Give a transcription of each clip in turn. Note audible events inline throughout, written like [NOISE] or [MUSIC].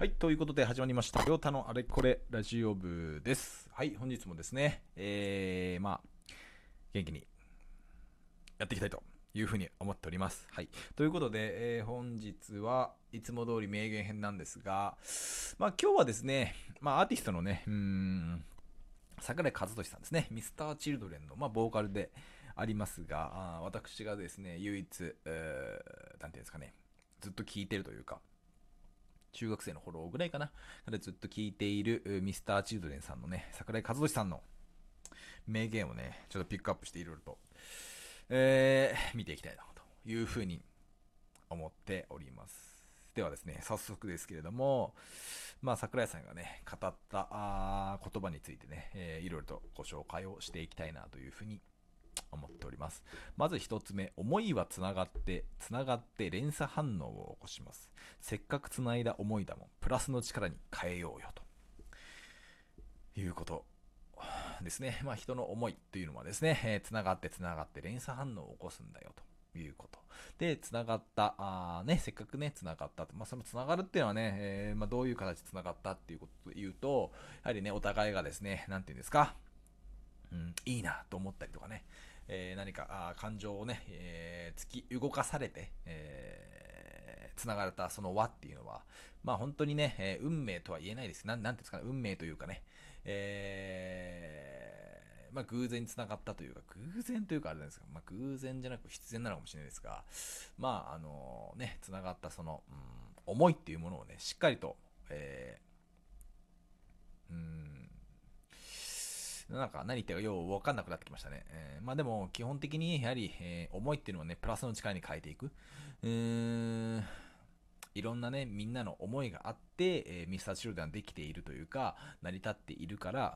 はい、ということで始まりました、りょうたのあれこれラジオ部です。はい、本日もですね、えー、まあ、元気にやっていきたいというふうに思っております。はい。ということで、えー、本日はいつも通り名言編なんですが、まあ今日はですね、まあアーティストのね、うん、桜井和寿さんですね、ミスターチルドレンの、まあ、ボーカルでありますが、あ私がですね、唯一、えー、なんていうんですかね、ずっと聴いてるというか、中学生の頃ぐらいかな。ずっと聞いているミスターチルドレンさんのね、桜井和寿さんの名言をね、ちょっとピックアップしていろいろと、えー、見ていきたいなというふうに思っております。ではですね、早速ですけれども、まあ、桜井さんがね、語った言葉についてね、えー、いろいろとご紹介をしていきたいなというふうに思っております。まず一つ目、思いはつながって、つながって連鎖反応を起こします。せっかくつないだ思いだもん、プラスの力に変えようよ、ということですね。まあ人の思いというのはですね、えー、つながってつながって連鎖反応を起こすんだよ、ということ。で、つながった、あね、せっかくね、つながった。まあ、そのつながるっていうのはね、えー、まあ、どういう形でつながったっていうことで言うと、やはりね、お互いがですね、なんていうんですか、うん、いいなと思ったりとかね、えー、何かあ感情をね、えー、突き動かされて、えー、繋がれたその輪っていうのは、まあ本当にね、えー、運命とは言えないです。なん、なんていうんですかね、運命というかね、えー、まあ偶然に繋がったというか、偶然というかあれなんですか、まあ偶然じゃなく必然なのかもしれないですが、まああのね、繋がったその、うん、思いっていうものをね、しっかりと、えー、うんなんか何言ってるかようわかんなくなってきましたね。えー、まあでも基本的にやはり、えー、思いっていうのはね、プラスの力に変えていく。うーん、いろんなね、みんなの思いがあって、えー、ミスターチルドンできているというか、成り立っているから、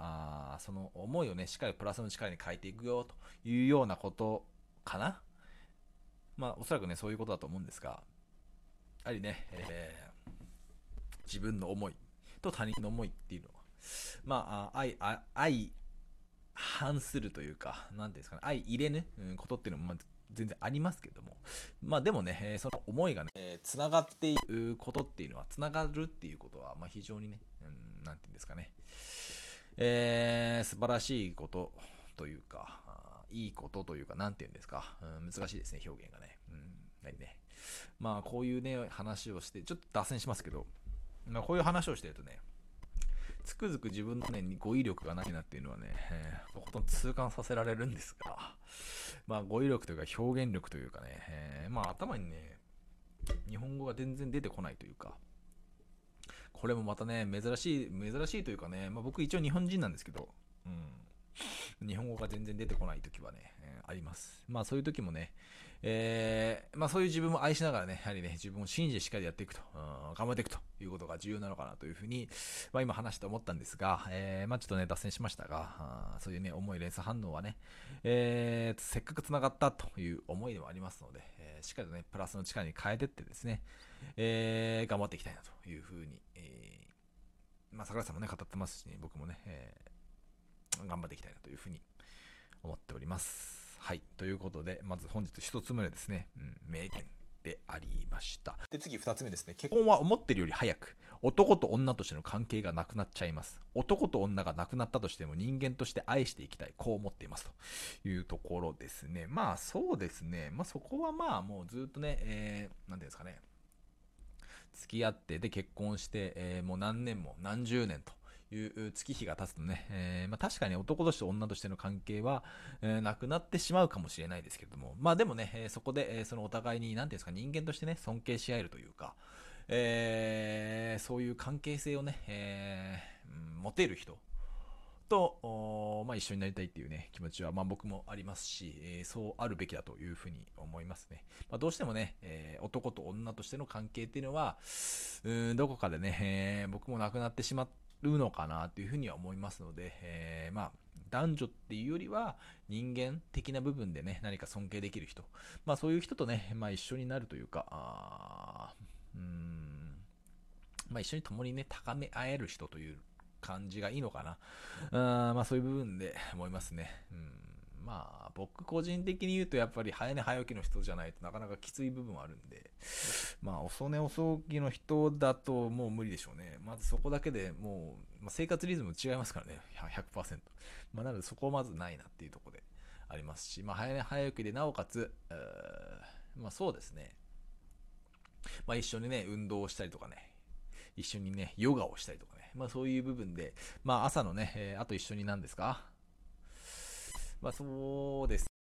あその思いをね、しっかりプラスの力に変えていくよ、というようなことかな。まあ、おそらくね、そういうことだと思うんですが、やはりね、えー、自分の思いと他人の思いっていうのは、まあ、愛、愛、反するというか、なんていうんですかね、相入れぬ、ことっていうのも、まあ、全然ありますけども。まあでもね、えー、その思いがね、えー、繋がっていることっていうのは、繋がるっていうことは、まあ非常にね、うん、なんていうんですかね、えー、素晴らしいことというか、いいことというか、なんていうんですか、うん、難しいですね、表現がね。うん、何ね。まあこういうね、話をして、ちょっと脱線しますけど、まあこういう話をしてるとね、つくづく自分のね、語彙力がないなっていうのはね、えー、とことん痛感させられるんですが、まあ語彙力というか表現力というかね、えー、まあ頭にね、日本語が全然出てこないというか、これもまたね、珍しい、珍しいというかね、まあ僕一応日本人なんですけど、うん。日本語が全然出てこない時はね、えー、あります。まあそういう時もね、えー、まあそういう自分も愛しながらね、やはりね、自分を信じてしっかりやっていくと、うん、頑張っていくということが重要なのかなというふうに、まあ今話して思ったんですが、えー、まあちょっとね、脱線しましたが、あそういうね、重い連鎖反応はね、えー、せっかく繋がったという思いでもありますので、えー、しっかりとね、プラスの力に変えてってですね、えー、頑張っていきたいなというふうに、えー、まあ桜井さんもね、語ってますし、ね、僕もね、えー、頑張っていきたいなというふうに思っております。はい。ということで、まず本日一つ目ですね、うん、名言でありました。で、次二つ目ですね。結婚は思ってるより早く、男と女としての関係がなくなっちゃいます。男と女がなくなったとしても人間として愛していきたい。こう思っています。というところですね。まあそうですね。まあそこはまあもうずっとね、えー、なんていうんですかね。付き合って、で結婚して、えー、もう何年も何十年と。いう月日が経つとね、えー、まあ、確かに男として女としての関係は、えー、なくなってしまうかもしれないですけれども、まあでもね、え、そこで、え、そのお互いに、なんていうんですか、人間としてね、尊敬し合えるというか、え、そういう関係性をね、えー、持てる人と、まあ、一緒になりたいっていうね、気持ちは、まあ、僕もありますし、えー、そうあるべきだというふうに思いますね。まあ、どうしてもね、えー、男と女としての関係っていうのは、うんどこかでね、えー、僕もなくなってしまって、るのかなというふうには思いますので、えー、まあ、男女っていうよりは人間的な部分でね、何か尊敬できる人。まあそういう人とね、まあ一緒になるというか、あうん、まあ一緒に共にね、高め合える人という感じがいいのかな。うんまあそういう部分で思いますね。うんまあ僕個人的に言うとやっぱり早寝早起きの人じゃないとなかなかきつい部分はあるんでまあ遅寝遅起きの人だともう無理でしょうね。まずそこだけでもう、まあ、生活リズム違いますからね。100%まあなのでそこはまずないなっていうところでありますしまあ早寝早起きでなおかつまあそうですね。まあ一緒にね運動をしたりとかね。一緒にねヨガをしたりとかね。まあそういう部分でまあ朝のね、えー、あと一緒に何ですか？まあそうです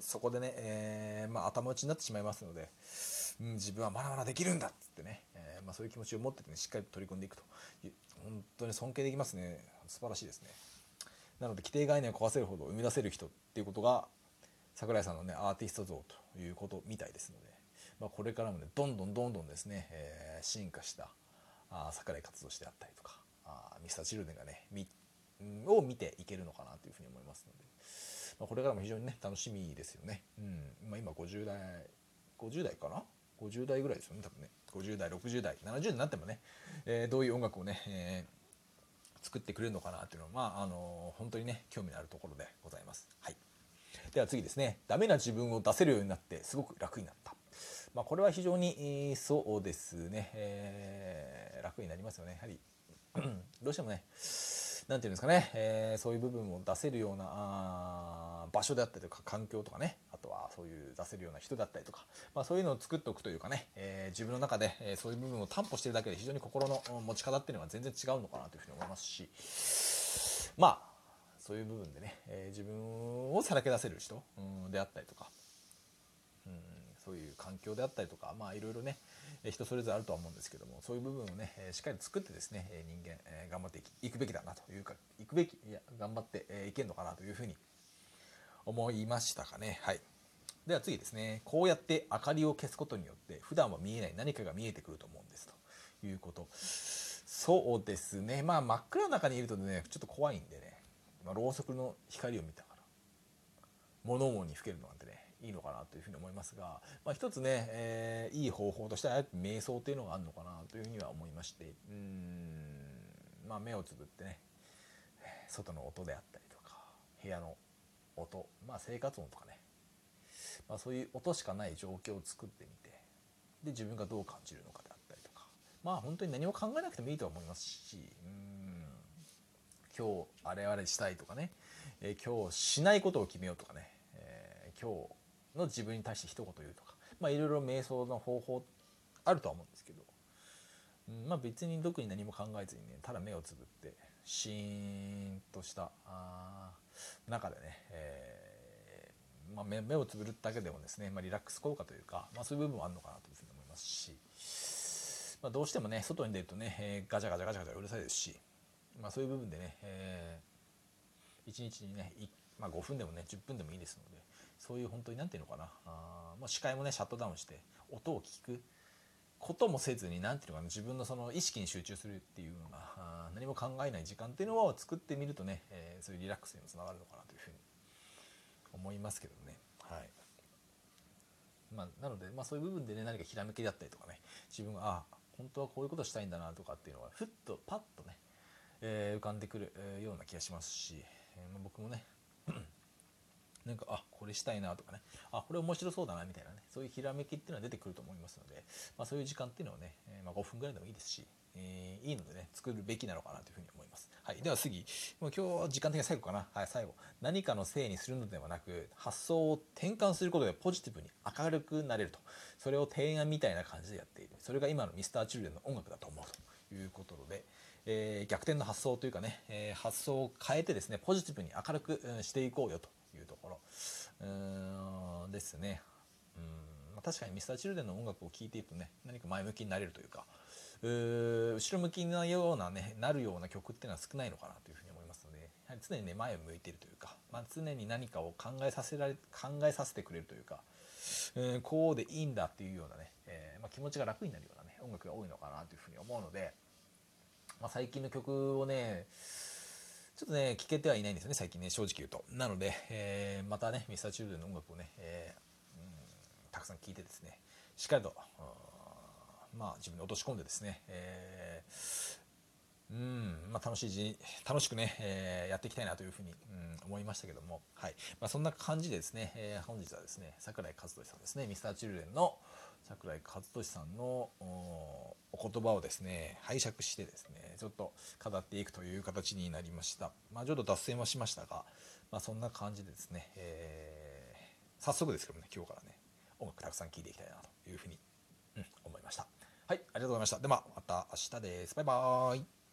そこでね、えー、まあ、頭打ちになってしまいますので、うん、自分はまだまだできるんだっつってね、えー、まあ、そういう気持ちを持ってて、ね、しっかりと取り組んでいくと本当に尊敬できますね素晴らしいですねなので規定概念を壊せるほど生み出せる人っていうことが桜井さんのねアーティスト像ということみたいですので、まあ、これからもねどんどんどんどんですね、えー、進化したあ桜井活動してあったりとかあミスターチルデンがねみを見ていけるのかなというふうに思いますので。まあ、これからも非常にね楽しみですよね。うん。まあ、今50代50代かな？50代ぐらいですよね多分ね。50代60代70になってもね、えー、どういう音楽をね、えー、作ってくれるのかなっていうのはまああのー、本当にね興味のあるところでございます。はい、では次ですね。ダメな自分を出せるようになってすごく楽になった。まあ、これは非常にそうですね、えー、楽になりますよね。やはり [CLEARS THROAT] どうしてもね何て言うんですかね、えー、そういう部分を出せるようなあ場所であったりとか環境とかねあとはそういう出せるような人だったりとか、まあ、そういうのを作っておくというかね、えー、自分の中で、え、そういう部分を担保してるだけで非常に心の持ち方っていうのは全然違うのかなというふうに思いますしまあそういう部分でね、え自分をさらけ出せる人、うん、であったりとか、そういう環境であったりとかまあいろいろね人それぞれあるとは思うんですけどもそういう部分をねしっかり作ってですね人間頑張っていくべきだなというかいくべきいや頑張っていけるのかなというふうに思いましたかね。はい。では次ですね。こうやって明かりを消すことによって普段は見えない何かが見えてくると思うんですと。いうこと。そうですね。まあ真っ暗の中にいるとねちょっと怖いんでね、まあ、ろうそくの光を見たから物思いにふけるのなんてね。いいのかなというふうに思いますが、まあ、一つね、えー、いい方法としては瞑想というのがあるのかなというふうには思いましてうんまあ目をつぶってね外の音であったりとか部屋の音、まあ、生活音とかね、まあ、そういう音しかない状況を作ってみてで自分がどう感じるのかであったりとかまあ本当に何も考えなくてもいいと思いますしうん今日あれあれしたいとかね、えー、今日しないことを決めようとかね、えー、今日の自分に対して一言言うとか、まあ、いろいろ瞑想の方法あるとは思うんですけど、うん、まあ別に特に何も考えずにねただ目をつぶってシーンとしたあ中でね、えーまあ、目目をつぶるだけでもですね、まあ、リラックス効果というか、まあ、そういう部分もあるのかなというふうに思いますし、まあ、どうしてもね外に出るとね、えー、ガチャガチャガチャガチャうるさいですし、まあ、そういう部分でね、えー、1日にね、まあ、5分でもね10分でもいいですのでそういう本当に何て言うのかな。あ、まあ、視界もねシャットダウンして音を聞く。こともせずに何ていうのかな自分のその意識に集中するっていうのが何も考えない時間っていうのを作ってみるとね、えー、そういうリラックスにもつながるのかなというふうに思いますけどね。はい。まあ、なので、まあ、そういう部分でね何かひらめきだったりとかね自分があ本当はこういうことしたいんだなとかっていうのがふっとパッとね、えー、浮かんでくるような気がしますし、えーまあ、僕もねなんかあこれしたいなとかね。あこれ面白そうだなみたいなね。そういうひらめきっていうのは出てくると思いますので、まあ、そういう時間っていうのはね、え、まあ、5分ぐらいでもいいですし、えー、いいのでね作るべきなのかなというふうに思います。はい、では次。もう今日時間的に最後かな、はい、最後。何かのせいにするのではなく発想を転換することでポジティブに明るくなれると。それを提案みたいな感じでやっている。それが今の Mr.Children の音楽だと思うということで、えー、逆転の発想というかね、えー、発想を変えてですねポジティブに明るくしていこうよというところうんですね。うん、確かに Mr.Children の音楽を聴いているとね何か前向きになれるというかう後ろ向きなようなねなるような曲っていうのは少ないのかなというふうに思いますのでやはり常にね前を向いているというか、まあ、常に何かを考えさせられ考えさせてくれるというか、うん、こうでいいんだっていうようなね、えー、まあ、気持ちが楽になるようなね音楽が多いのかなというふうに思うので、まあ、最近の曲をねちょっとね、聴けてはいないんですよね、最近ね、正直言うと。なので、えー、またね、ミスターチルドの音楽をね、えー、うん、たくさん聴いてですね、しっかりと、まあ、自分で落とし込んでですね、えー、うん、まあ、楽しい、楽しくね、えー、やっていきたいなというふうに、うん、思いましたけども、はい。まあ、そんな感じでですね、えー、本日はですね、桜井和俊さんですね、ミスターチルドレンの桜井和俊さんのお言葉をですね拝借してですねちょっと語っていくという形になりました。まあちょっと脱線はしましたが、まあ、そんな感じでですね、えー、早速ですけどね今日からね音楽たくさん聴いていきたいなというふうに、うん、思いました。はいありがとうございました。ではまた明日です。バイバーイ。